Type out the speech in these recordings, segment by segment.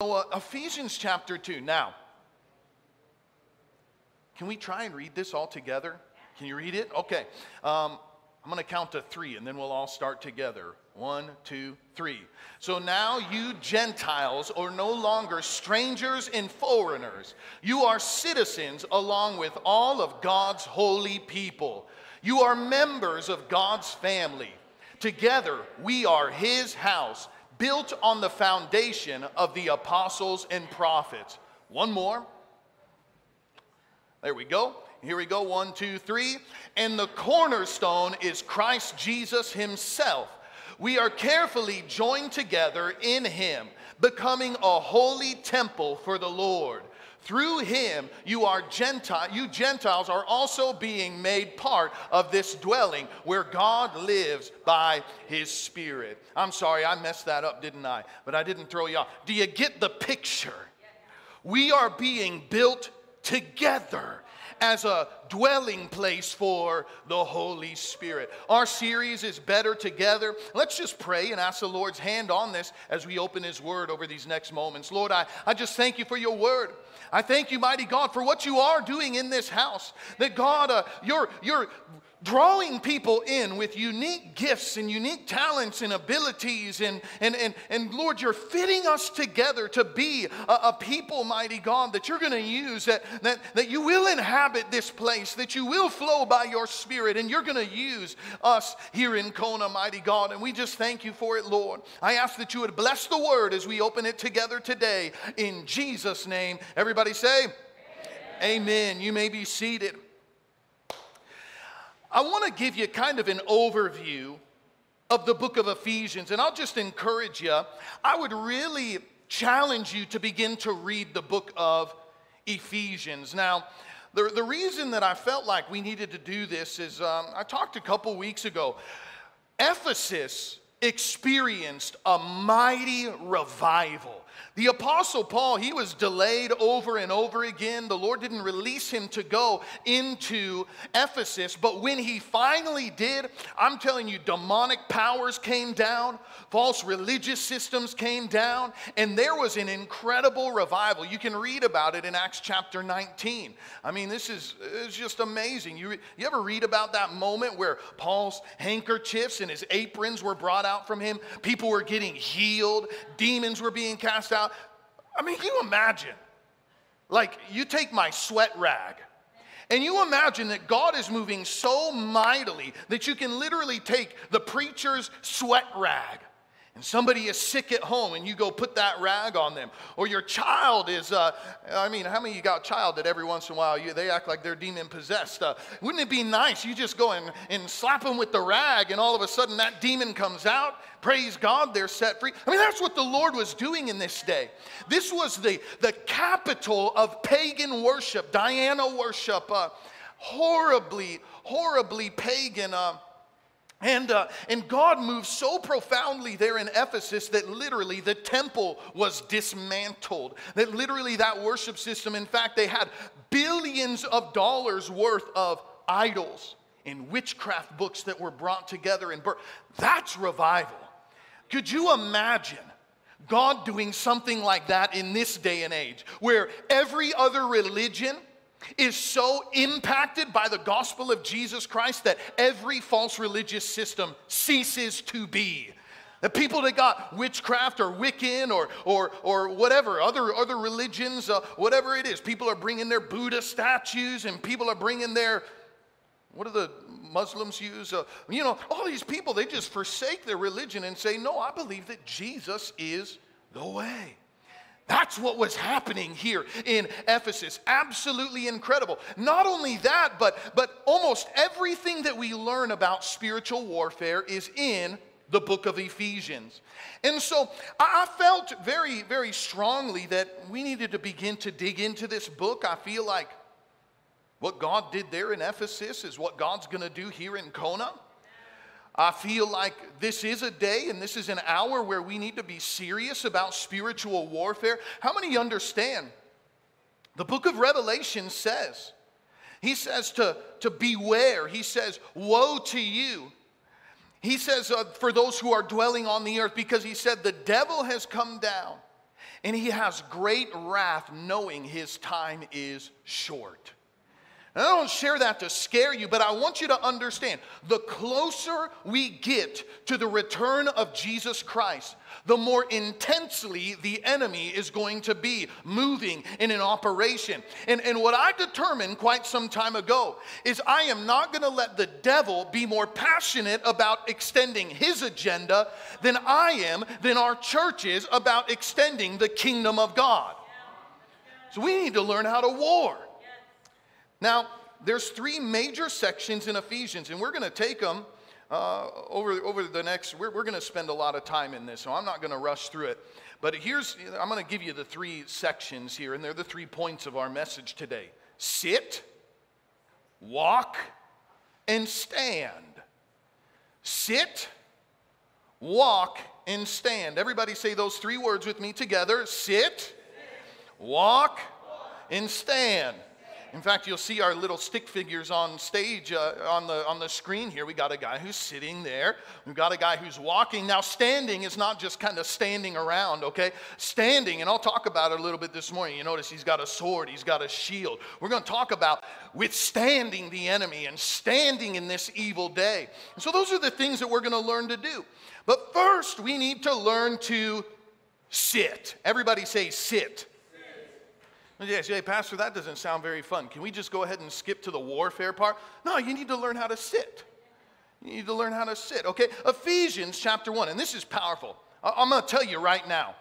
So, uh, Ephesians chapter 2. Now, can we try and read this all together? Can you read it? Okay. Um, I'm going to count to three and then we'll all start together. One, two, three. So now you Gentiles are no longer strangers and foreigners. You are citizens along with all of God's holy people. You are members of God's family. Together, we are His house built on the foundation of the apostles and prophets. One more. There we go. Here we go. One, two, three. And the cornerstone is Christ Jesus Himself. We are carefully joined together in Him, becoming a holy temple for the Lord. Through him, you are Gentile, you Gentiles are also being made part of this dwelling where God lives by his Spirit. I'm sorry, I messed that up, didn't I? But I didn't throw you off. Do you get the picture? We are being built together as a dwelling place for the Holy Spirit. Our series is Better Together. Let's just pray and ask the Lord's hand on this as we open His Word over these next moments. Lord, I, I just thank you for your Word. I thank you, mighty God, for what you are doing in this house. That God, uh, you're, you're drawing people in with unique gifts and unique talents and abilities. And, and, and, and Lord, you're fitting us together to be a, a people, mighty God, that you're going to use, that, that, that you will inhabit this place, that you will flow by your spirit, and you're going to use us here in Kona, mighty God. And we just thank you for it, Lord. I ask that you would bless the word as we open it together today. In Jesus' name, everybody say, Amen. Amen. You may be seated. I want to give you kind of an overview of the book of Ephesians, and I'll just encourage you. I would really challenge you to begin to read the book of Ephesians. Now, the, the reason that I felt like we needed to do this is um, I talked a couple weeks ago. Ephesus experienced a mighty revival. The Apostle Paul, he was delayed over and over again. The Lord didn't release him to go into Ephesus, but when he finally did, I'm telling you, demonic powers came down, false religious systems came down, and there was an incredible revival. You can read about it in Acts chapter 19. I mean, this is it's just amazing. You, you ever read about that moment where Paul's handkerchiefs and his aprons were brought out from him? People were getting healed, demons were being cast I mean, can you imagine? Like, you take my sweat rag, and you imagine that God is moving so mightily that you can literally take the preacher's sweat rag and somebody is sick at home and you go put that rag on them. Or your child is uh, i mean how many you got a child that every once in a while you, they act like they're demon possessed uh, wouldn't it be nice? You just go and, and slap them with the rag and all of a sudden that demon comes out. Praise god they're set free. I mean that's what the lord was doing in this day. This was the, the capital of pagan worship. Diana worship uh, horribly horribly pagan uh, and, uh, and God moved so profoundly there in Ephesus that literally the temple was dismantled. That literally that worship system, in fact, they had billions of dollars worth of idols and witchcraft books that were brought together and birth. That's revival. Could you imagine God doing something like that in this day and age where every other religion is so impacted by the gospel of Jesus Christ that every false religious system ceases to be. The people that got witchcraft or Wiccan or, or, or whatever, other, other religions, uh, whatever it is, people are bringing their Buddha statues and people are bringing their, what do the Muslims use? Uh, you know, all these people, they just forsake their religion and say, no, I believe that Jesus is the way. That's what was happening here in Ephesus. Absolutely incredible. Not only that, but, but almost everything that we learn about spiritual warfare is in the book of Ephesians. And so I felt very, very strongly that we needed to begin to dig into this book. I feel like what God did there in Ephesus is what God's going to do here in Kona. I feel like this is a day and this is an hour where we need to be serious about spiritual warfare. How many understand? The book of Revelation says, he says to, to beware. He says, Woe to you. He says, uh, For those who are dwelling on the earth, because he said, The devil has come down and he has great wrath, knowing his time is short. And I don't share that to scare you, but I want you to understand the closer we get to the return of Jesus Christ, the more intensely the enemy is going to be moving in an operation. And, and what I determined quite some time ago is I am not going to let the devil be more passionate about extending his agenda than I am, than our church is about extending the kingdom of God. So we need to learn how to war. Now, there's three major sections in Ephesians, and we're going to take them uh, over, over the next, we're, we're going to spend a lot of time in this, so I'm not going to rush through it. But here's, I'm going to give you the three sections here, and they're the three points of our message today sit, walk, and stand. Sit, walk, and stand. Everybody say those three words with me together sit, walk, and stand. In fact, you'll see our little stick figures on stage uh, on, the, on the screen here. We got a guy who's sitting there. We've got a guy who's walking. Now, standing is not just kind of standing around, okay? Standing, and I'll talk about it a little bit this morning. You notice he's got a sword, he's got a shield. We're going to talk about withstanding the enemy and standing in this evil day. And so, those are the things that we're going to learn to do. But first, we need to learn to sit. Everybody say, sit. Yeah, say, Pastor, that doesn't sound very fun. Can we just go ahead and skip to the warfare part? No, you need to learn how to sit. You need to learn how to sit, okay? Ephesians chapter 1, and this is powerful. I'm going to tell you right now.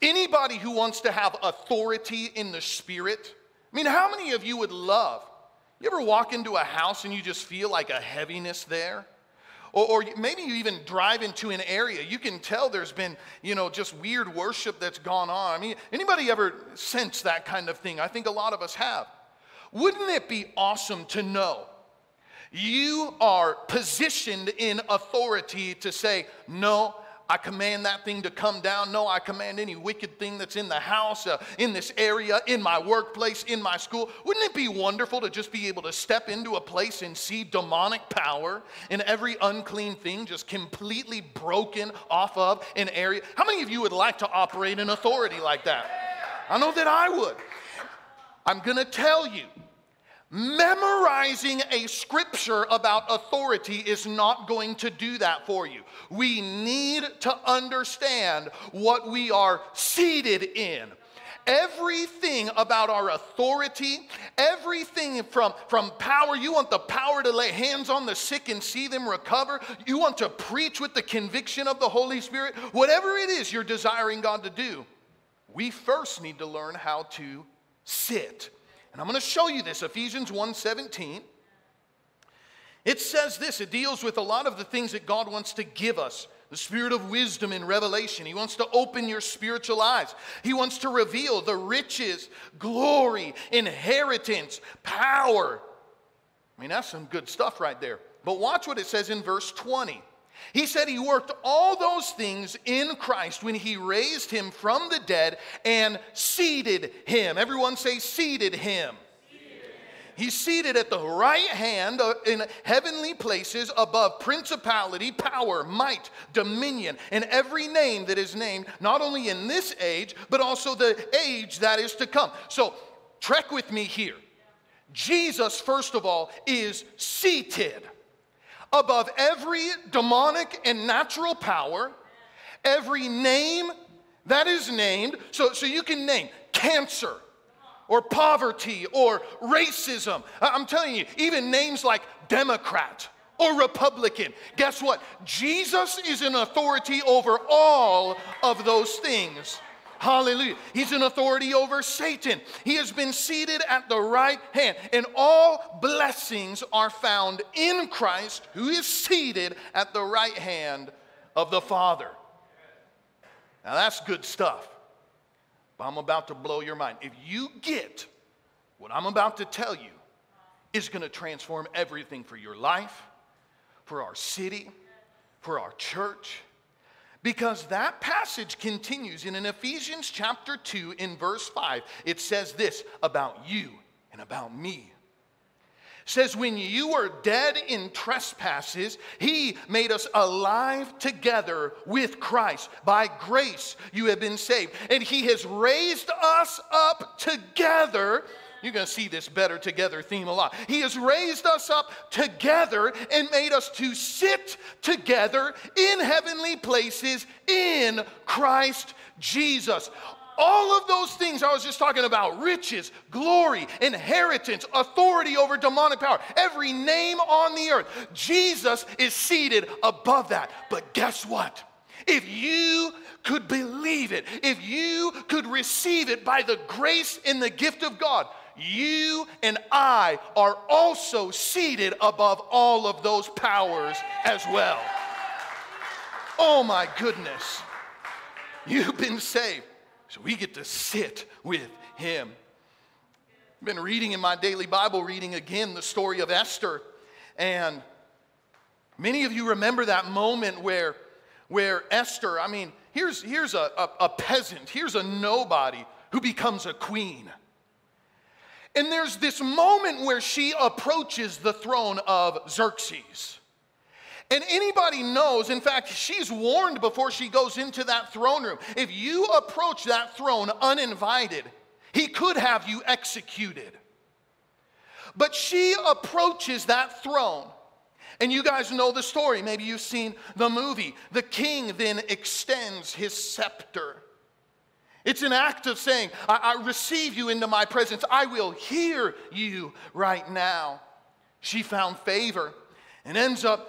Anybody who wants to have authority in the spirit, I mean, how many of you would love? You ever walk into a house and you just feel like a heaviness there? Or, or, maybe you even drive into an area. You can tell there's been, you know, just weird worship that's gone on. I mean, anybody ever sense that kind of thing? I think a lot of us have. Wouldn't it be awesome to know you are positioned in authority to say, no, I command that thing to come down. No, I command any wicked thing that's in the house, uh, in this area, in my workplace, in my school. Wouldn't it be wonderful to just be able to step into a place and see demonic power and every unclean thing just completely broken off of an area? How many of you would like to operate in authority like that? I know that I would. I'm going to tell you Memorizing a scripture about authority is not going to do that for you. We need to understand what we are seated in. Everything about our authority, everything from, from power, you want the power to lay hands on the sick and see them recover. You want to preach with the conviction of the Holy Spirit. Whatever it is you're desiring God to do, we first need to learn how to sit and I'm going to show you this Ephesians 1:17. It says this, it deals with a lot of the things that God wants to give us. The spirit of wisdom and revelation. He wants to open your spiritual eyes. He wants to reveal the riches, glory, inheritance, power. I mean, that's some good stuff right there. But watch what it says in verse 20. He said he worked all those things in Christ when he raised him from the dead and seated him. Everyone say, seated him. He's seated at the right hand uh, in heavenly places above principality, power, might, dominion, and every name that is named, not only in this age, but also the age that is to come. So, trek with me here. Jesus, first of all, is seated above every demonic and natural power, every name that is named. So, so you can name cancer or poverty or racism. I'm telling you, even names like Democrat or Republican. Guess what? Jesus is an authority over all of those things. Hallelujah. He's an authority over Satan. He has been seated at the right hand. And all blessings are found in Christ, who is seated at the right hand of the Father. Now that's good stuff. But I'm about to blow your mind. If you get what I'm about to tell you, is going to transform everything for your life, for our city, for our church because that passage continues in Ephesians chapter 2 in verse 5. It says this about you and about me. says, When you were dead in trespasses, he made us alive together with Christ. By grace you have been saved. And he has raised us up together. You're going to see this better together theme a lot. He has raised us up together and made us to sit together in heavenly places in Christ Jesus. All of those things I was just talking about riches, glory, inheritance, authority over demonic power, every name on the earth. Jesus is seated above that. But guess what? If you could believe it, if you could receive it by the grace and the gift of God, you and I are also seated above all of those powers as well. Oh my goodness. You've been saved. So we get to sit with him. I've been reading in my daily Bible reading again the story of Esther. And many of you remember that moment where, where Esther, I mean, here's, here's a, a, a peasant, here's a nobody who becomes a queen. And there's this moment where she approaches the throne of Xerxes. And anybody knows, in fact, she's warned before she goes into that throne room. If you approach that throne uninvited, he could have you executed. But she approaches that throne. And you guys know the story. Maybe you've seen the movie. The king then extends his scepter. It's an act of saying, I, I receive you into my presence. I will hear you right now. She found favor and ends up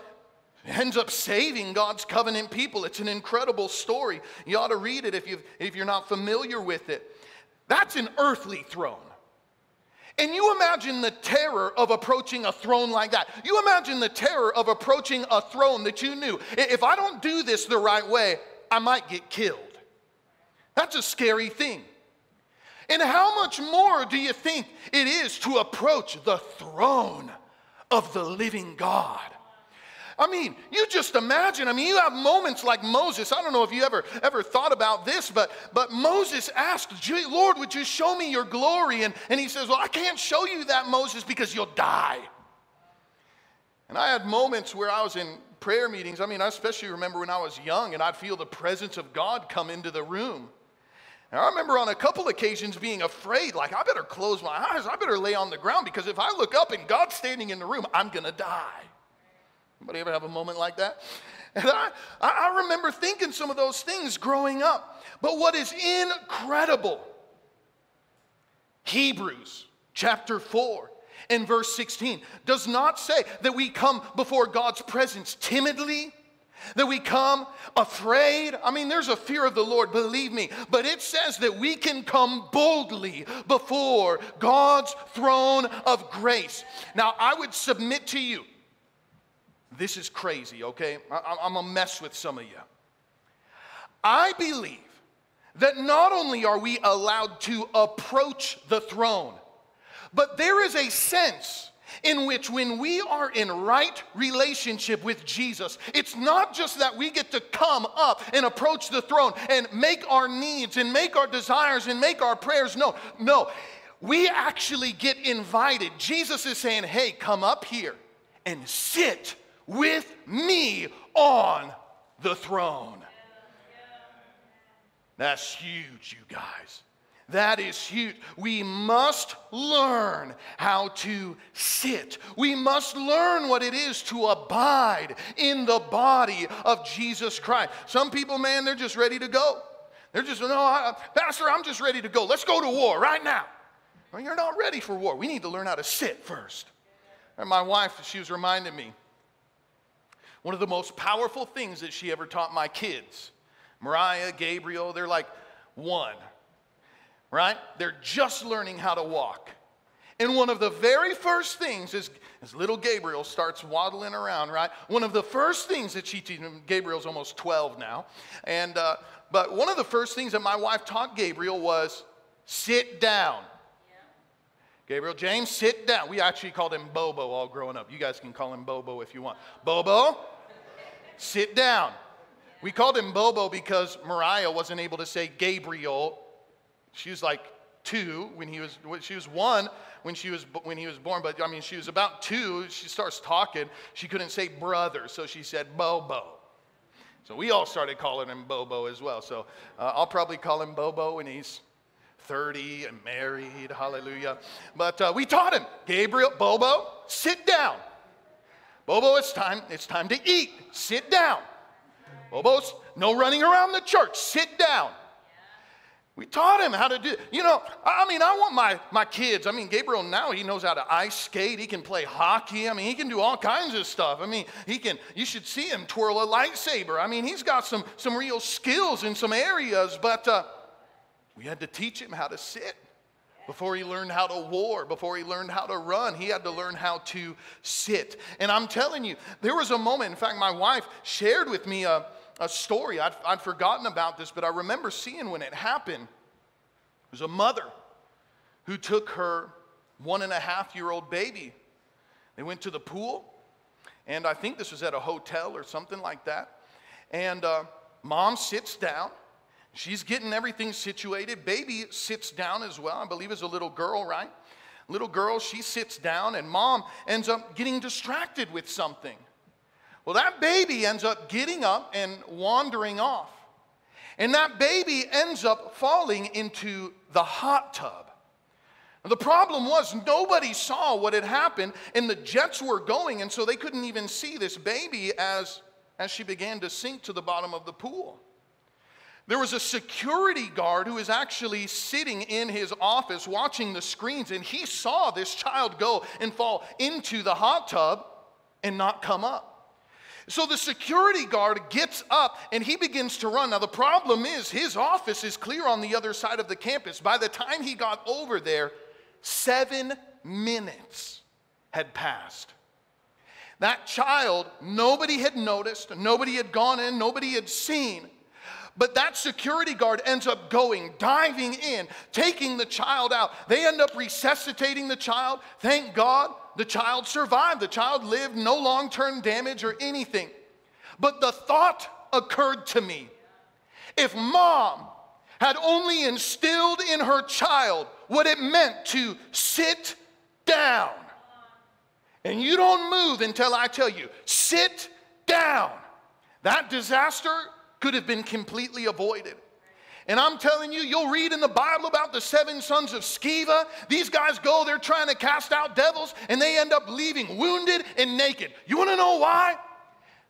ends up saving God's covenant people. It's an incredible story. You ought to read it if, you if you're not familiar with it. That's an earthly throne. And you imagine the terror of approaching a throne like that. You imagine the terror of approaching a throne that you knew. If I don't do this the right way, I might get killed. That's a scary thing. And how much more do you think it is to approach the throne of the living God? I mean, you just imagine. I mean, you have moments like Moses. I don't know if you ever ever thought about this, but but Moses asked, Lord, would you show me your glory? And, and he says, Well, I can't show you that, Moses, because you'll die. And I had moments where I was in prayer meetings. I mean, I especially remember when I was young and I'd feel the presence of God come into the room. And I remember on a couple occasions being afraid, like, I better close my eyes, I better lay on the ground because if I look up and God's standing in the room, I'm gonna die. Anybody ever have a moment like that? And I, I remember thinking some of those things growing up. But what is incredible, Hebrews chapter 4 and verse 16 does not say that we come before God's presence timidly, that we come afraid. I mean, there's a fear of the Lord, believe me, but it says that we can come boldly before God's throne of grace. Now, I would submit to you this is crazy, okay? I, am gonna mess with some of you. I believe that not only are we allowed to approach the throne, but there is a sense in which when we are in right relationship with Jesus, it's not just that we get to come up and approach the throne and make our needs and make our desires and make our prayers No, No, we actually get invited. Jesus is saying, hey, come up here and sit with me on the throne. That's huge, you guys. That is huge. We must learn how to sit. We must learn what it is to abide in the body of Jesus Christ. Some people, man, they're just ready to go. They're just, no, I, Pastor, I'm just ready to go. Let's go to war right now. Well, you're not ready for war. We need to learn how to sit first. And my wife, she was reminding me, one of the most powerful things that she ever taught my kids. Mariah, Gabriel, they're like one, right? They're just learning how to walk. And one of the very first things is, as little Gabriel starts waddling around, right? One of the first things that she teaches Gabriel's almost 12 now, and, uh, but one of the first things that my wife taught Gabriel was sit down. Gabriel James, sit down. We actually called him Bobo all growing up. You guys can call him Bobo if you want. Bobo, sit down. We called him Bobo because Mariah wasn't able to say Gabriel. She was like, two when he was she was one when she was when he was born but i mean she was about two. She starts talking. She couldn't say brother so she said bobo. So we all started calling him bobo as well. So uh, i'll probably call him bobo when he's 30 and married. Hallelujah. But uh, we taught him gabriel bobo sit down. Bobo it's time it's time to eat. Sit down. Bobo's no running around the church. Sit down we taught him how to do You know, I mean, I want my, my kids. I mean, Gabriel now, he knows how to ice skate. He can play hockey. I mean, he can do all kinds of stuff. I mean, he can, you should see him twirl a lightsaber. I mean, he's got some, some real skills in some areas, but uh, we had to teach him how to sit before he learned how to war, before he learned how to run. He had to learn how to sit. And I'm telling you, there was a moment, in fact, my wife shared with me a, a story. I'd, I'd forgotten about this, but I remember seeing when it happened. It was a mother who took her one and a half year old baby. They went to the pool, and I think this was at a hotel or something like that. And uh, mom sits down. She's getting everything situated. Baby sits down as well. I believe it's a little girl, right? Little girl, she sits down, and mom ends up getting distracted with something. Well, that baby ends up getting up and wandering off. And that baby ends up falling into the hot tub. The problem was nobody saw what had happened, and the jets were going, and so they couldn't even see this baby as, as she began to sink to the bottom of the pool. There was a security guard who was actually sitting in his office watching the screens, and he saw this child go and fall into the hot tub and not come up. So the security guard gets up and he begins to run. Now, the problem is his office is clear on the other side of the campus. By the time he got over there, seven minutes had passed. That child, nobody had noticed, nobody had gone in, nobody had seen. But that security guard ends up going, diving in, taking the child out. They end up resuscitating the child. Thank God the child survived. The child lived, no long term damage or anything. But the thought occurred to me if mom had only instilled in her child what it meant to sit down, and you don't move until I tell you, sit down, that disaster could have been completely avoided. And I'm telling you, you'll read in the Bible about the seven sons of Sceva. These guys go, they're trying to cast out devils, and they end up leaving wounded and naked. You wanna know why?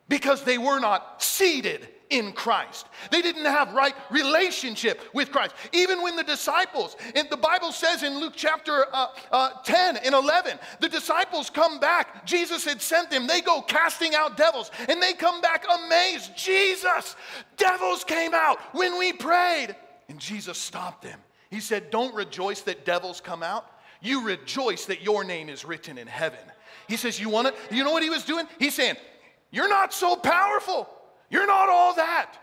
Because they were not seated in Christ. They didn't have right relationship with Christ. Even when the disciples, and the Bible says in Luke chapter uh, uh, 10 and 11, the disciples come back. Jesus had sent them. They go casting out devils, and they come back amazed. Jesus, devils came out when we prayed. And Jesus stopped them. He said, Don't rejoice that devils come out. You rejoice that your name is written in heaven. He says, You want it? You know what he was doing? He's saying, You're not so powerful. You're not all that.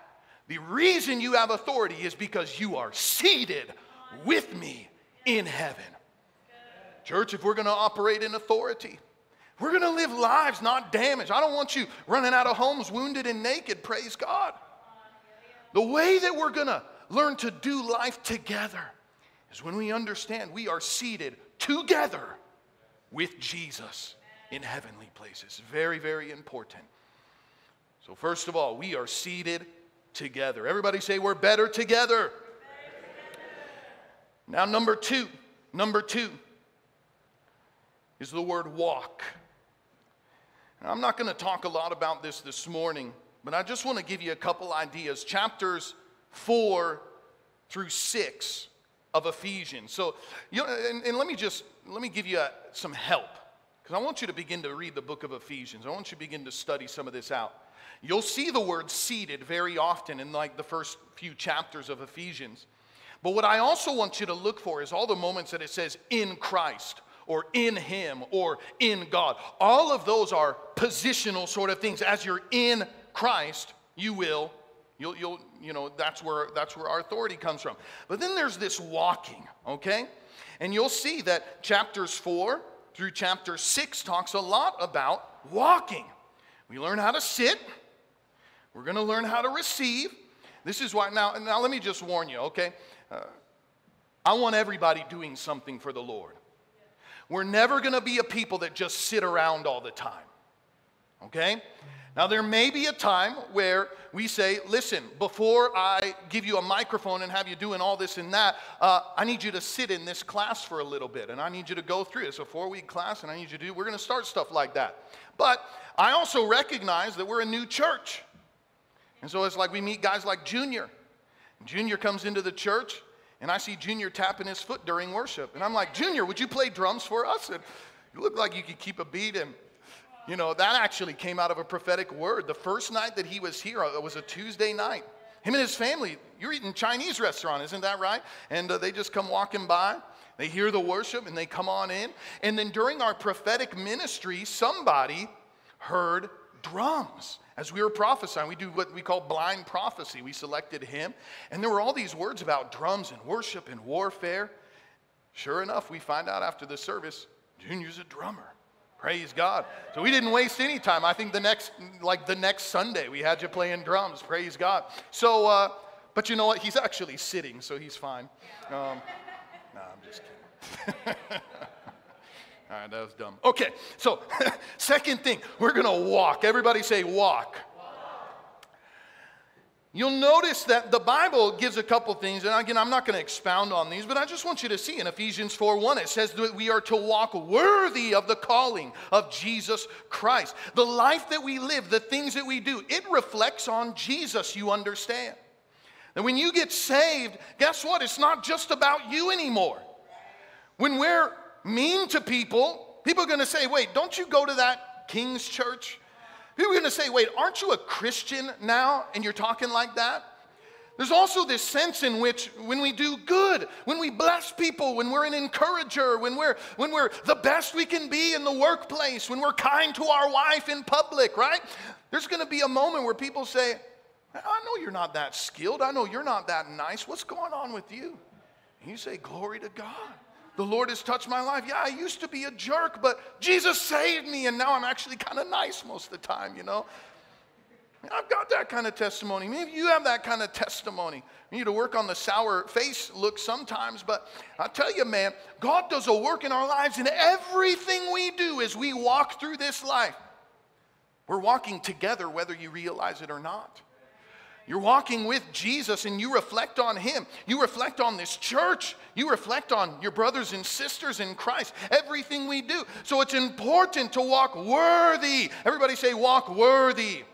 The reason you have authority is because you are seated with me in heaven. Church, if we're going to operate in authority, we're going to live lives not damaged. I don't want you running out of homes wounded and naked. Praise God. The way that we're going to learn to do life together is when we understand we are seated together with Jesus in heavenly places. Very, very important. So, first of all, we are seated together. Everybody say, We're better together. Now, number two, number two is the word walk. I'm not going to talk a lot about this this morning, but I just want to give you a couple ideas. Chapters four through six of Ephesians. So, you know, and, and let me just let me give you a, some help because I want you to begin to read the book of Ephesians. I want you to begin to study some of this out. You'll see the word seated very often in like the first few chapters of Ephesians. But what I also want you to look for is all the moments that it says in Christ or in Him or in God. All of those are positional sort of things. As you're in Christ, you will, you'll, you'll, you know, that's where, that's where our authority comes from. But then there's this walking, okay? And you'll see that chapters four through chapter six talks a lot about walking. We learn how to sit, we're going to learn how to receive. This is why, now, now let me just warn you, okay? Uh, I want everybody doing something for the Lord. We're never going to be a people that just sit around all the time. Okay? Now, there may be a time where we say, listen, before I give you a microphone and have you doing all this and that, uh, I need you to sit in this class for a little bit and I need you to go through it. It's a four week class and I need you to do, we're going to start stuff like that. But I also recognize that we're a new church. And so it's like we meet guys like Junior. Junior comes into the church and I see Junior tapping his foot during worship. And I'm like, Junior, would you play drums for us? And you look like you could keep a beat. And you know, that actually came out of a prophetic word. The first night that he was here, uh, it was a Tuesday night. Him and his family, you're eating Chinese restaurant, isn't that right? And uh, they just come walking by. They hear the worship and they come on in. And then during our prophetic ministry, somebody heard drums. As we were prophesying, we do what we call blind prophecy. We selected him, and there were all these words about drums and worship and warfare. Sure enough, we find out after the service, Junior's a drummer. Praise God. So we didn't waste any time. I think the next, like the next Sunday, we had you playing drums. Praise God. So, uh, but you know what? He's actually sitting, so he's fine. Um, no, I'm just kidding. All right, that was dumb. Okay, so second thing, we're gonna walk. Everybody say walk. You'll notice that the Bible gives a couple things, and again, I'm not going to expound on these, but I just want you to see in Ephesians 4 1, it says that we are to walk worthy of the calling of Jesus Christ. The life that we live, the things that we do, it reflects on Jesus, you understand. And when you get saved, guess what? It's not just about you anymore. When we're mean to people, people are going to say, wait, don't you go to that King's church? People are going to say, wait, aren't you a Christian now and you're talking like that? There's also this sense in which when we do good, when we bless people, when we're an encourager, when we're, when we're the best we can be in the workplace, when we're kind to our wife in public, right? There's going to be a moment where people say, I know you're not that skilled. I know you're not that nice. What's going on with you? And you say, Glory to God. The Lord has touched my life. Yeah, I used to be a jerk, but Jesus saved me, and now I'm actually kind of nice most of the time, you know? I've got that kind of testimony. Maybe you have that kind of testimony. You need to work on the sour face look sometimes, but I tell you, man, God does a work in our lives in everything we do as we walk through this life. We're walking together whether you realize it or not. You're walking with Jesus and you reflect on Him. You reflect on this church. You reflect on your brothers and sisters in Christ. Everything we do. So it's important to walk worthy. Everybody say, walk worthy.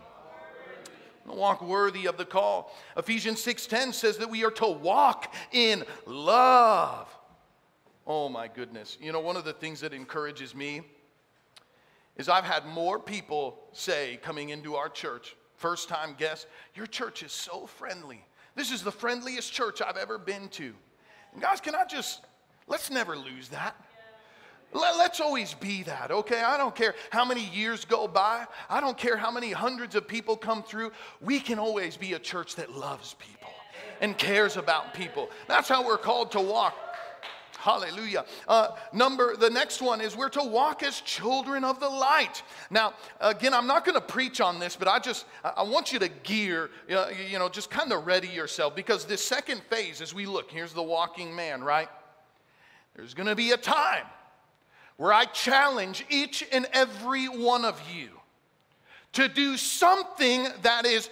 Walk worthy of the call. Ephesians 6:10 says that we are to walk in love. Oh my goodness. You know, one of the things that encourages me is I've had more people say coming into our church, first time guest, your church is so friendly. This is the friendliest church I've ever been to. And guys, can I just, let's never lose that. Let's always be that, okay? I don't care how many years go by. I don't care how many hundreds of people come through. We can always be a church that loves people and cares about people. That's how we're called to walk. Hallelujah. Uh, number, the next one is we're to walk as children of the light. Now, again, I'm not going to preach on this, but I just, I want you to gear, uh, you know, just kind of ready yourself because this second phase, as we look, here's the walking man, right? There's going to be a time where I challenge each and every one of you to do something that is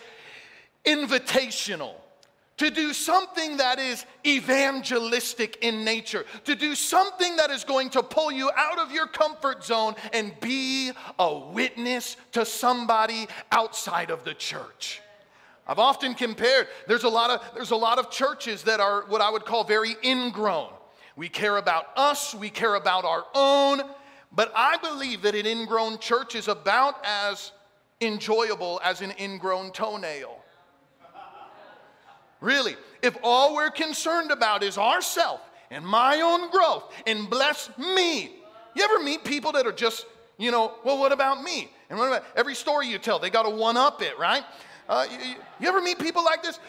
invitational to do something that is evangelistic in nature, to do something that is going to pull you out of your comfort zone and be a witness to somebody outside of the church. I've often compared, there's a lot of, there's a lot of churches that are what I would call very ingrown. We care about us, we care about our own, but I believe that an ingrown church is about as enjoyable as an ingrown toenail. Really, if all we're concerned about is ourself and my own growth and bless me. You ever meet people that are just, you know, well, what about me? And what about every story you tell, they got to one up it, right? Uh, you, you ever meet people like this?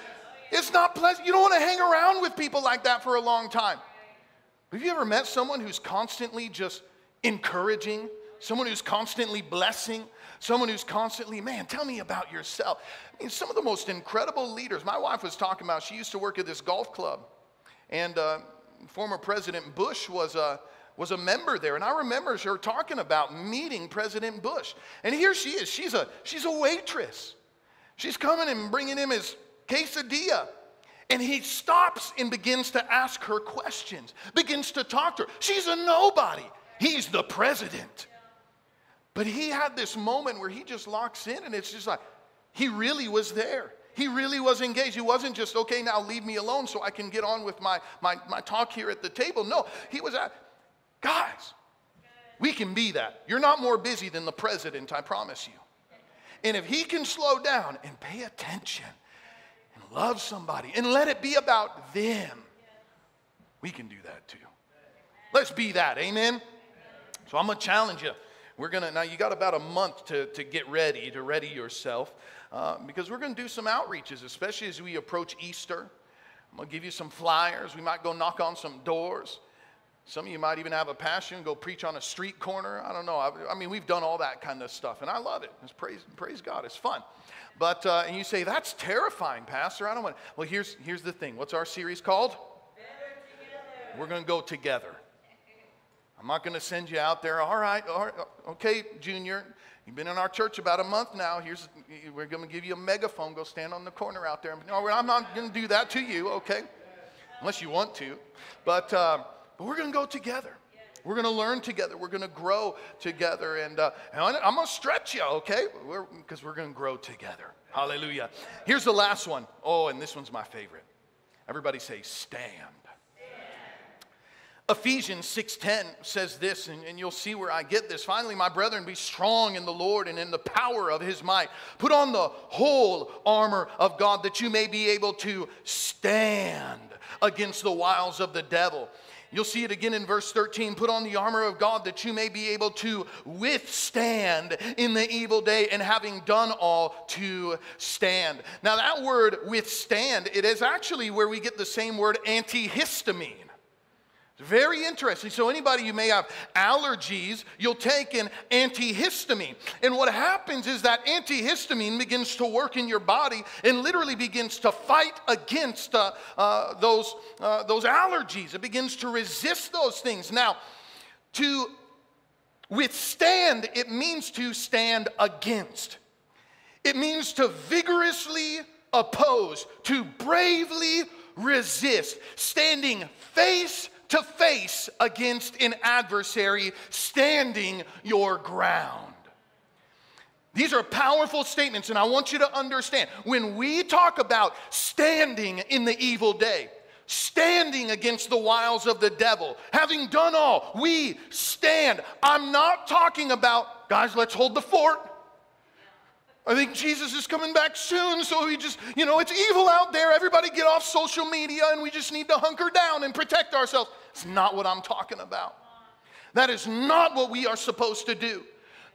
It's not pleasant. You don't want to hang around with people like that for a long time. Have you ever met someone who's constantly just encouraging, someone who's constantly blessing, someone who's constantly, man, tell me about yourself. I mean, some of the most incredible leaders. My wife was talking about, she used to work at this golf club. And uh, former President Bush was a, was a member there. And I remember her talking about meeting President Bush. And here she is. She's a, she's a waitress. She's coming and bringing him his quesadilla. And he stops and begins to ask her questions, begins to talk to her. She's a nobody. He's the president. But he had this moment where he just locks in, and it's just like, he really was there. He really was engaged. He wasn't just, okay, now leave me alone so I can get on with my, my, my talk here at the table. No, he was at, guys, we can be that. You're not more busy than the president, I promise you. And if he can slow down and pay attention and love somebody and let it be about them, we can do that too. Let's be that, amen? So I'm gonna challenge you. We're gonna, now you got about a month to, to get ready, to ready yourself, uh, because we're gonna do some outreaches, especially as we approach Easter. I'm gonna give you some flyers. We might go knock on some doors. Some of you might even have a passion, go preach on a street corner. I don't know. I, I mean, we've done all that kind of stuff, and I love it. It's praise, praise God. It's fun. But, uh, and you say, that's terrifying, Pastor. I don't want. Well, here's, here's the thing. What's our series called? We're going to go together. I'm not going to send you out there. All right, all right, okay, Junior. You've been in our church about a month now. Here's, we're going to give you a megaphone. Go stand on the corner out there. No, I'm not going to do that to you, okay? Unless you want to. But, uh, but we're going to go together. We're going to learn together. We're going to grow together. And, uh, and I'm going to stretch you, okay? Because we're, we're going to grow together. Hallelujah. Here's the last one. Oh, and this one's my favorite. Everybody say, stand. Ephesians 6:10 says this, and, and, you'll see where I get this. Finally, my brethren, be strong in the Lord and in the power of his might. Put on the whole armor of God that you may be able to stand against the wiles of the devil. You'll see it again in verse 13. Put on the armor of God that you may be able to withstand in the evil day and having done all to stand. Now, that word withstand, it is actually where we get the same word antihistamine. It's very interesting. So, anybody you may have allergies, you'll take an antihistamine. And what happens is that antihistamine begins to work in your body and literally begins to fight against uh, uh, those, uh, those allergies. It begins to resist those things. Now, to withstand, it means to stand against, it means to vigorously oppose, to bravely resist, standing face to face against an adversary, standing your ground. These are powerful statements, and I want you to understand when we talk about standing in the evil day, standing against the wiles of the devil, having done all, we stand. I'm not talking about, guys, let's hold the fort. I think Jesus is coming back soon, so we just, you know, it's evil out there. Everybody get off social media and we just need to hunker down and protect ourselves. It's not what I'm talking about. That is not what we are supposed to do.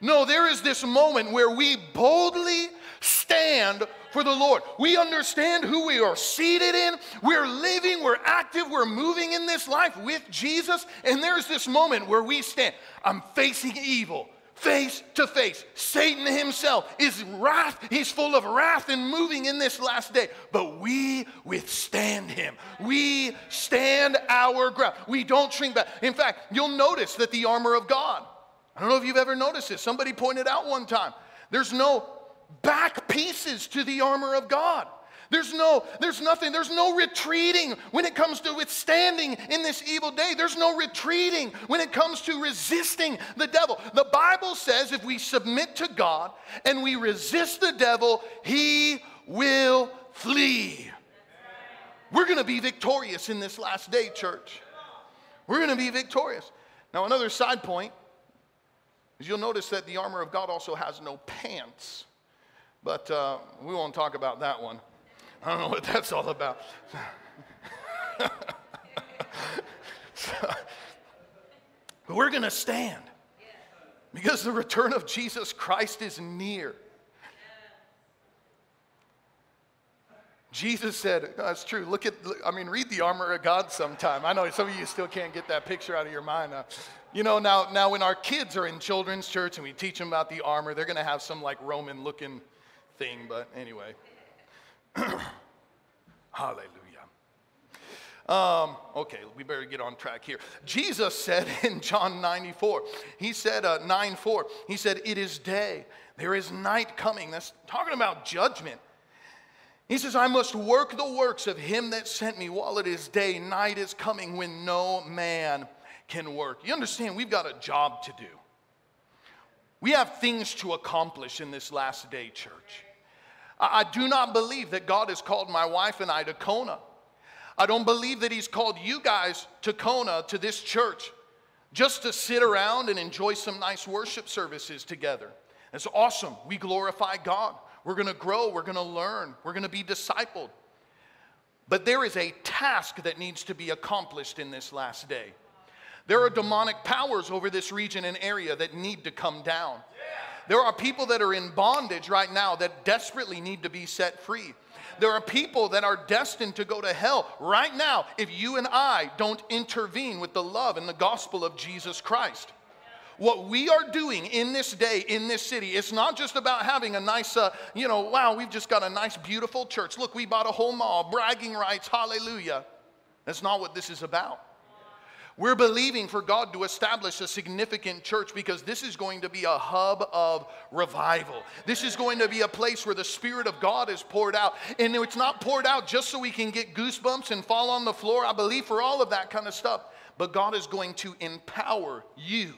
No, there is this moment where we boldly stand for the Lord. We understand who we are seated in. We're living, we're active, we're moving in this life with Jesus. And there's this moment where we stand. I'm facing evil face to face. Satan himself is wrath. He's full of wrath and moving in this last day. But we withstand him. We stand our ground. We don't shrink back. In fact, you'll notice that the armor of God, I don't know if you've ever noticed this. Somebody pointed out one time. There's no back pieces to the armor of God. There's no, there's nothing, there's no retreating when it comes to withstanding in this evil day. There's no retreating when it comes to resisting the devil. The Bible says if we submit to God and we resist the devil, he will flee. We're going to be victorious in this last day, church. We're going to be victorious. Now, another side point is you'll notice that the armor of God also has no pants. But uh, we won't talk about that one. I don't know what that's all about. but we're going to stand because the return of Jesus Christ is near. Jesus said, that's true. Look at, I mean, read the armor of God sometime. I know some of you still can't get that picture out of your mind. Uh, you know, now, now when our kids are in children's church and we teach them about the armor, they're going to have some like Roman looking thing, but anyway. Hallelujah. Um, okay, we better get on track here. Jesus said in John 94, he said, uh, 9 4, he said, It is day, there is night coming. That's talking about judgment. He says, I must work the works of him that sent me while it is day. Night is coming when no man can work. You understand, we've got a job to do. We have things to accomplish in this last day, church. I, do not believe that God has called my wife and I to Kona. I don't believe that He's called you guys to Kona, to this church, just to sit around and enjoy some nice worship services together. It's awesome. We glorify God. We're going to grow, we're going to learn, we're going to be discipled. But there is a task that needs to be accomplished in this last day. There are demonic powers over this region and area that need to come down. There are people that are in bondage right now that desperately need to be set free. There are people that are destined to go to hell right now if you and I don't intervene with the love and the gospel of Jesus Christ what we are doing in this day, in this city, it's not just about having a nice, uh, you know, wow, we've just got a nice, beautiful church. Look, we bought a whole mall, bragging rights, hallelujah. That's not what this is about. We're believing for God to establish a significant church because this is going to be a hub of revival. This is going to be a place where the Spirit of God is poured out. And it's not poured out just so we can get goosebumps and fall on the floor. I believe for all of that kind of stuff. But God is going to empower you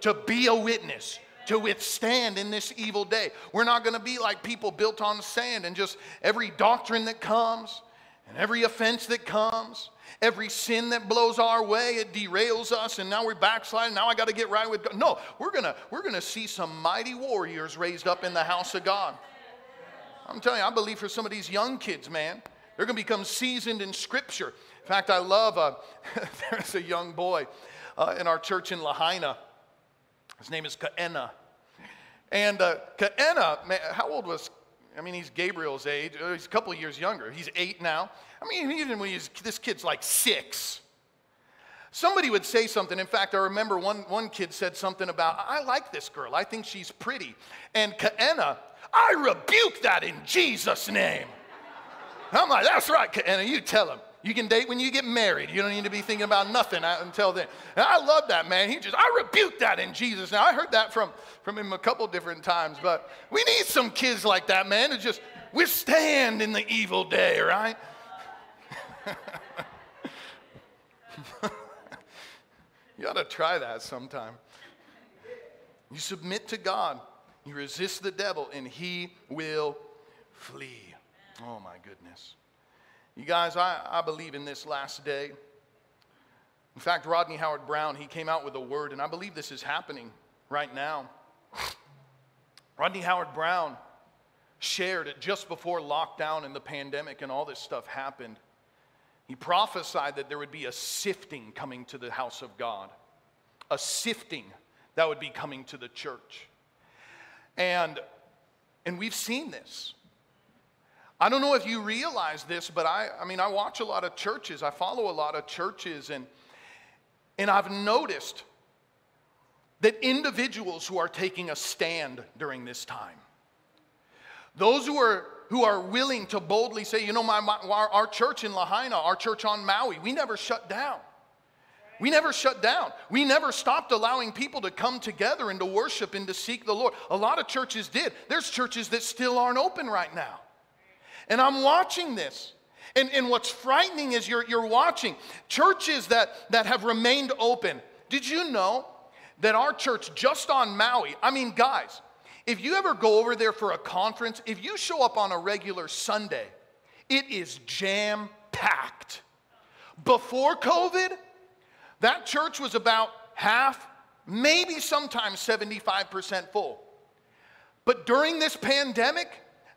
to be a witness, to withstand in this evil day. We're not going to be like people built on sand and just every doctrine that comes and every offense that comes, every sin that blows our way, it derails us, and now we're backsliding. Now I got to get right with God. No, we're gonna we're gonna see some mighty warriors raised up in the house of God. I'm telling you, I believe for some of these young kids, man, they're gonna become seasoned in Scripture. In fact, I love. Uh, there's a young boy uh, in our church in Lahaina. His name is Kaena. And uh, Kaena, man, how old was, I mean, he's Gabriel's age. Uh, he's a couple years younger. He's eight now. I mean, even when he's, this kid's like six. Somebody would say something. In fact, I remember one, one kid said something about, I like this girl. I think she's pretty. And Kaena, I rebuke that in Jesus' name. I'm like, that's right, Kaena, you tell him. You can date when you get married. You don't need to be thinking about nothing until then. And I love that, man. He just, I rebuke that in Jesus. Now, I heard that from, from him a couple different times, but we need some kids like that, man, to just withstand in the evil day, right? you ought to try that sometime. You submit to God, you resist the devil, and he will flee. Oh, my goodness. You guys, I, I believe in this last day. In fact, Rodney Howard-Browne, he came out with a word, and I believe this is happening right now. Rodney Howard-Browne shared it just before lockdown and the pandemic and all this stuff happened. He prophesied that there would be a sifting coming to the house of God, a sifting that would be coming to the church. And, and we've seen this. I don't know if you realize this, but I, I mean, I watch a lot of churches, I follow a lot of churches, and, and I've noticed that individuals who are taking a stand during this time, those who are, who are willing to boldly say, you know, my, my our, our church in Lahaina, our church on Maui, we never shut down. We never shut down. We never stopped allowing people to come together and to worship and to seek the Lord. A lot of churches did. There's churches that still aren't open right now. And I'm watching this. And, and what's frightening is you're, you're watching churches that, that have remained open. Did you know that our church just on Maui, I mean, guys, if you ever go over there for a conference, if you show up on a regular Sunday, it is jam packed. Before COVID, that church was about half, maybe sometimes 75% full. But during this pandemic,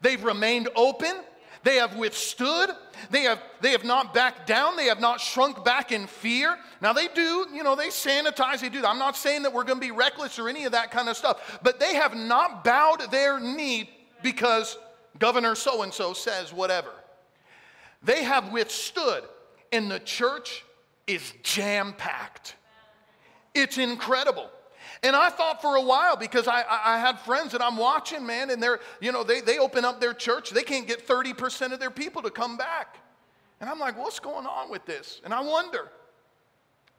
they've remained open they have withstood. They have, they have not backed down. They have not shrunk back in fear. Now, they do, you know, they sanitize, they do. that. I'm not saying that we're going to be reckless or any of that kind of stuff, but they have not bowed their knee because Governor so and so says whatever. They have withstood, and the church is jam packed. It's incredible. And I thought for a while because I, I, had friends that I'm watching, man, and they're, you know, they, they open up their church, they can't get 30% of their people to come back. And I'm like, what's going on with this? And I wonder.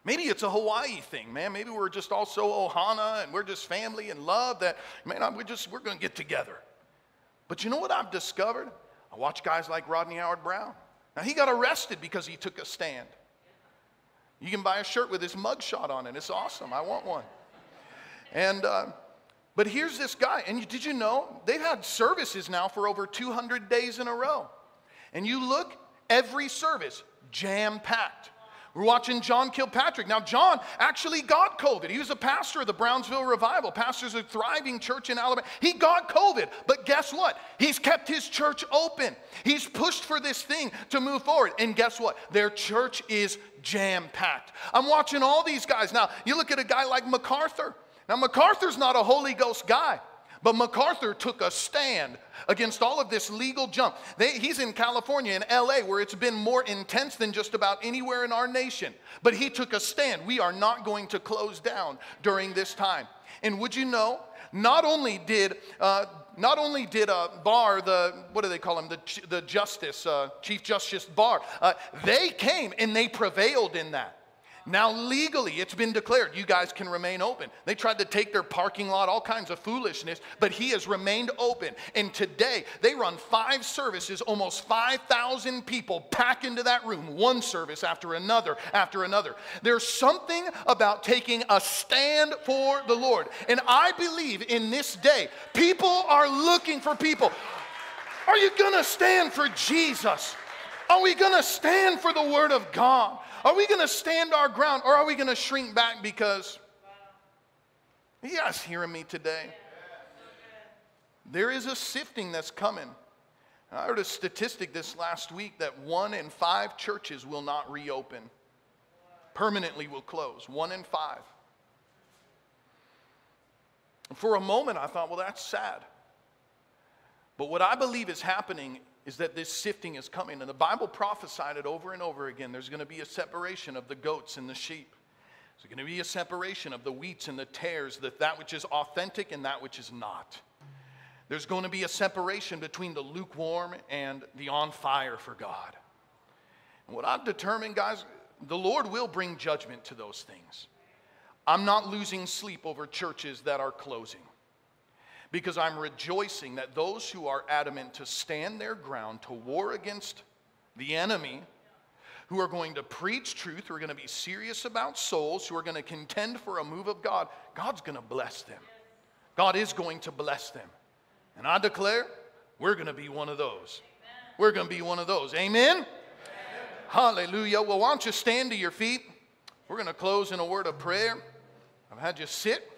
Maybe it's a Hawaii thing, man. Maybe we're just all so ohana and we're just family and love that, man, we're just, we're going to get together. But you know what I've discovered? I watch guys like Rodney Howard-Browne. Now, he got arrested because he took a stand. You can buy a shirt with his mugshot on it. It's awesome. I want one. And, uh, but here's this guy. And did you know they've had services now for over 200 days in a row? And you look, every service jam packed. We're watching John Kilpatrick. Now, John actually got COVID. He was a pastor of the Brownsville Revival, pastors a thriving church in Alabama. He got COVID, but guess what? He's kept his church open. He's pushed for this thing to move forward. And guess what? Their church is jam packed. I'm watching all these guys. Now, you look at a guy like MacArthur. Now, MacArthur's not a Holy Ghost guy. But MacArthur took a stand against all of this legal junk. They, he's in California, in LA, where it's been more intense than just about anywhere in our nation. But he took a stand. We are not going to close down during this time. And would you know, not only did uh, not only did uh, Barr, the what do they call him, the, the justice, uh, Chief Justice Barr, uh, they came and they prevailed in that. Now, legally, it's been declared you guys can remain open. They tried to take their parking lot, all kinds of foolishness, but he has remained open. And today, they run five services, almost 5,000 people pack into that room, one service after another after another. There's something about taking a stand for the Lord. And I believe in this day, people are looking for people. Are you to stand for Jesus? Are we to stand for the Word of God? Are we going to stand our ground or are we going to shrink back because you guys hearing me today? There is a sifting that's coming. I heard a statistic this last week that one in five churches will not reopen, permanently will close. One in five. For a moment, I thought, well, that's sad. But what I believe is happening is that this sifting is coming. And the Bible prophesied it over and over again. There's going to be a separation of the goats and the sheep. There's going to be a separation of the wheats and the tares, that, that which is authentic and that which is not. There's going to be a separation between the lukewarm and the on fire for God. And what I've determined, guys, the Lord will bring judgment to those things. I'm not losing sleep over churches that are closing because I'm rejoicing that those who are adamant to stand their ground to war against the enemy, who are going to preach truth, who are going to be serious about souls, who are going to contend for a move of God, God's going to bless them. God is going to bless them. And I declare, we're going to be one of those. We're going to be one of those. Amen? Amen? Hallelujah. Well, why don't you stand to your feet? We're going to close in a word of prayer. I've had you sit.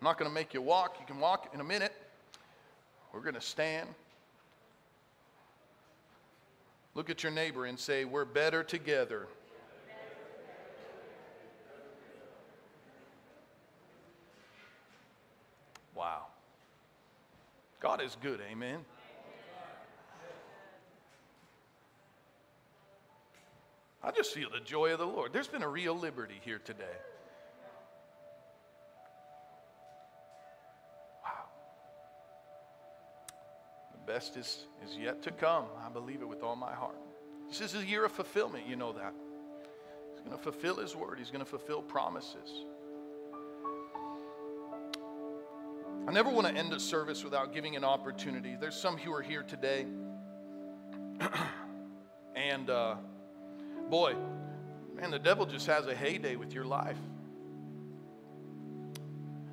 I'm not going to make you walk. You can walk in a minute. We're going to stand. Look at your neighbor and say, We're better together. Wow. God is good, amen. I just feel the joy of the Lord. There's been a real liberty here today. Best is, is yet to come. I believe it with all my heart. This is a year of fulfillment, you know that. He's going to fulfill His word, He's going to fulfill promises. I never want to end a service without giving an opportunity. There's some who are here today, and uh, boy, man, the devil just has a heyday with your life.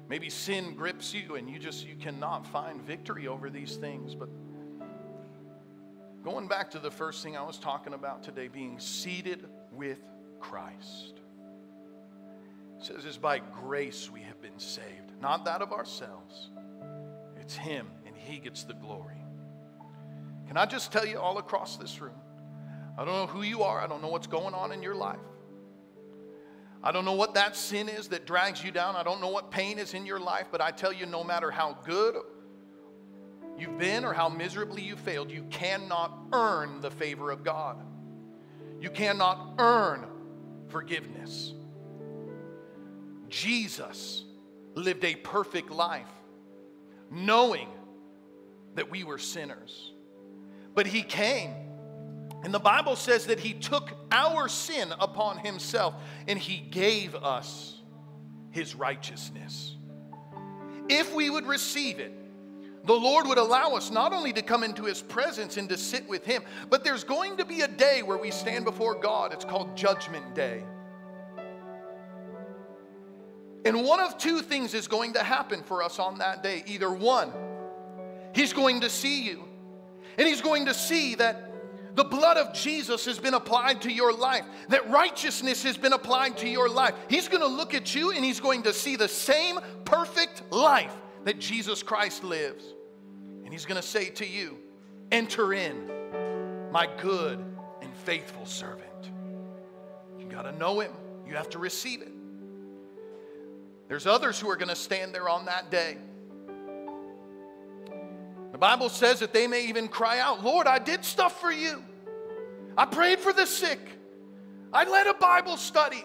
Maybe sin grips you and you just you cannot find victory over these things, but Going back to the first thing I was talking about today, being seated with Christ. It says it's by grace we have been saved, not that of ourselves. It's Him, and He gets the glory. Can I just tell you all across this room? I don't know who you are, I don't know what's going on in your life. I don't know what that sin is that drags you down. I don't know what pain is in your life, but I tell you, no matter how good you've been or how miserably you failed, you cannot earn the favor of God. You cannot earn forgiveness. Jesus lived a perfect life, knowing that we were sinners. But he came And the Bible says that he took our sin upon himself and he gave us his righteousness. If we would receive it, the Lord would allow us not only to come into his presence and to sit with him, but there's going to be a day where we stand before God. It's called Judgment Day. And one of two things is going to happen for us on that day. Either one, he's going to see you, and he's going to see that the blood of Jesus has been applied to your life, that righteousness has been applied to your life. He's going to look at you and he's going to see the same perfect life that Jesus Christ lives. And he's going to say to you, Enter in, my good and faithful servant. You got to know him, you have to receive it. There's others who are going to stand there on that day. The Bible says that they may even cry out, Lord, I did stuff for you. I prayed for the sick. I led a Bible study.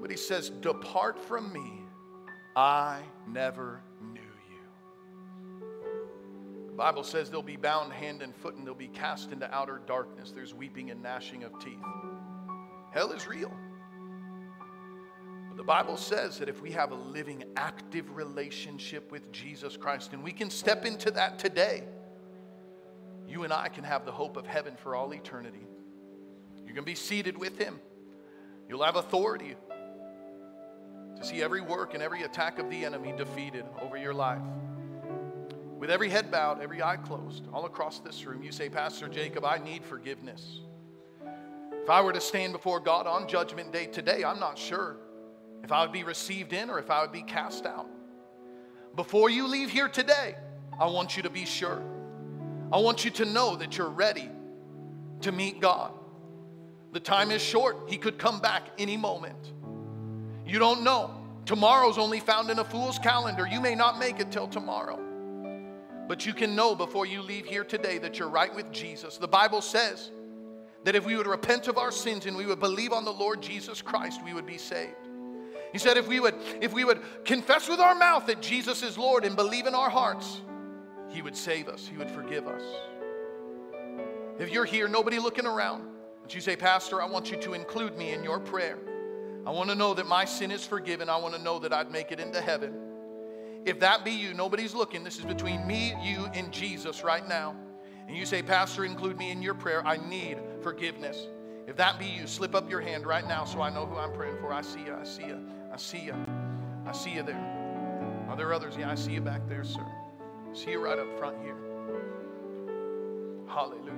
But he says, Depart from me. I never knew you. The Bible says they'll be bound hand and foot and they'll be cast into outer darkness. There's weeping and gnashing of teeth. Hell is real. But the Bible says that if we have a living, active relationship with Jesus Christ, and we can step into that today, you and I can have the hope of heaven for all eternity. You can be seated with Him. You'll have authority to see every work and every attack of the enemy defeated over your life. With every head bowed, every eye closed, all across this room, you say, Pastor Jacob, I need forgiveness. If I were to stand before God on Judgment Day today, I'm not sure if I would be received in or if I would be cast out. Before you leave here today, I want you to be sure. I want you to know that you're ready to meet God. The time is short, He could come back any moment. You don't know. Tomorrow's only found in a fool's calendar. You may not make it till tomorrow. But you can know before you leave here today that you're right with Jesus. The Bible says that if we would repent of our sins and we would believe on the Lord Jesus Christ, we would be saved. He said if we would if we would confess with our mouth that Jesus is Lord and believe in our hearts, he would save us, He would forgive us. If you're here, nobody looking around, but you say, Pastor, I want you to include me in your prayer. I want to know that my sin is forgiven. I want to know that I'd make it into heaven. If that be you, nobody's looking. This is between me, you, and Jesus right now. And you say, Pastor, include me in your prayer. I need forgiveness. If that be you, slip up your hand right now so I know who I'm praying for. I see you. I see you. I see you. I see you there. Are there others? Yeah, I see you back there, sir. See you right up front here. Hallelujah.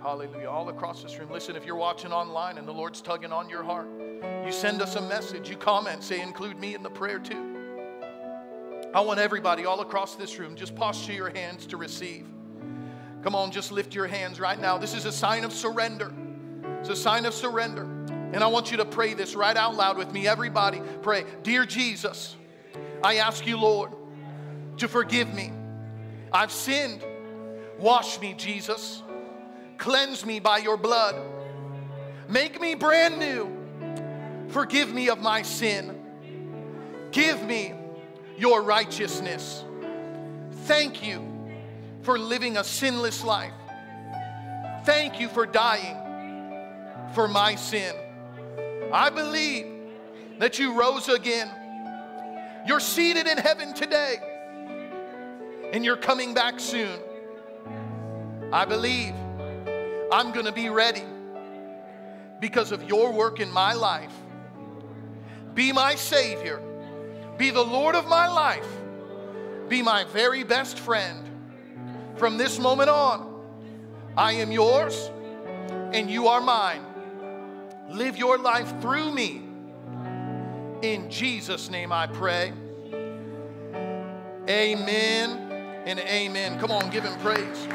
Hallelujah. All across this room. Listen, if you're watching online and the Lord's tugging on your heart, you send us a message, you comment, say, include me in the prayer too. I want everybody all across this room, just posture your hands to receive. Come on, just lift your hands right now. This is a sign of surrender. It's a sign of surrender. And I want you to pray this right out loud with me. Everybody, pray. Dear Jesus, I ask you, Lord, to forgive me I've sinned. Wash me, Jesus. Cleanse me by your blood. Make me brand new. Forgive me of my sin. Give me your righteousness. Thank you for living a sinless life. Thank you for dying for my sin. I believe that you rose again. You're seated in heaven today and you're coming back soon. I believe I'm going to be ready because of your work in my life. Be my Savior, be the Lord of my life, be my very best friend. From this moment on, I am yours and you are mine. Live your life through me. In Jesus' name I pray. Amen and amen. Come on, give him praise.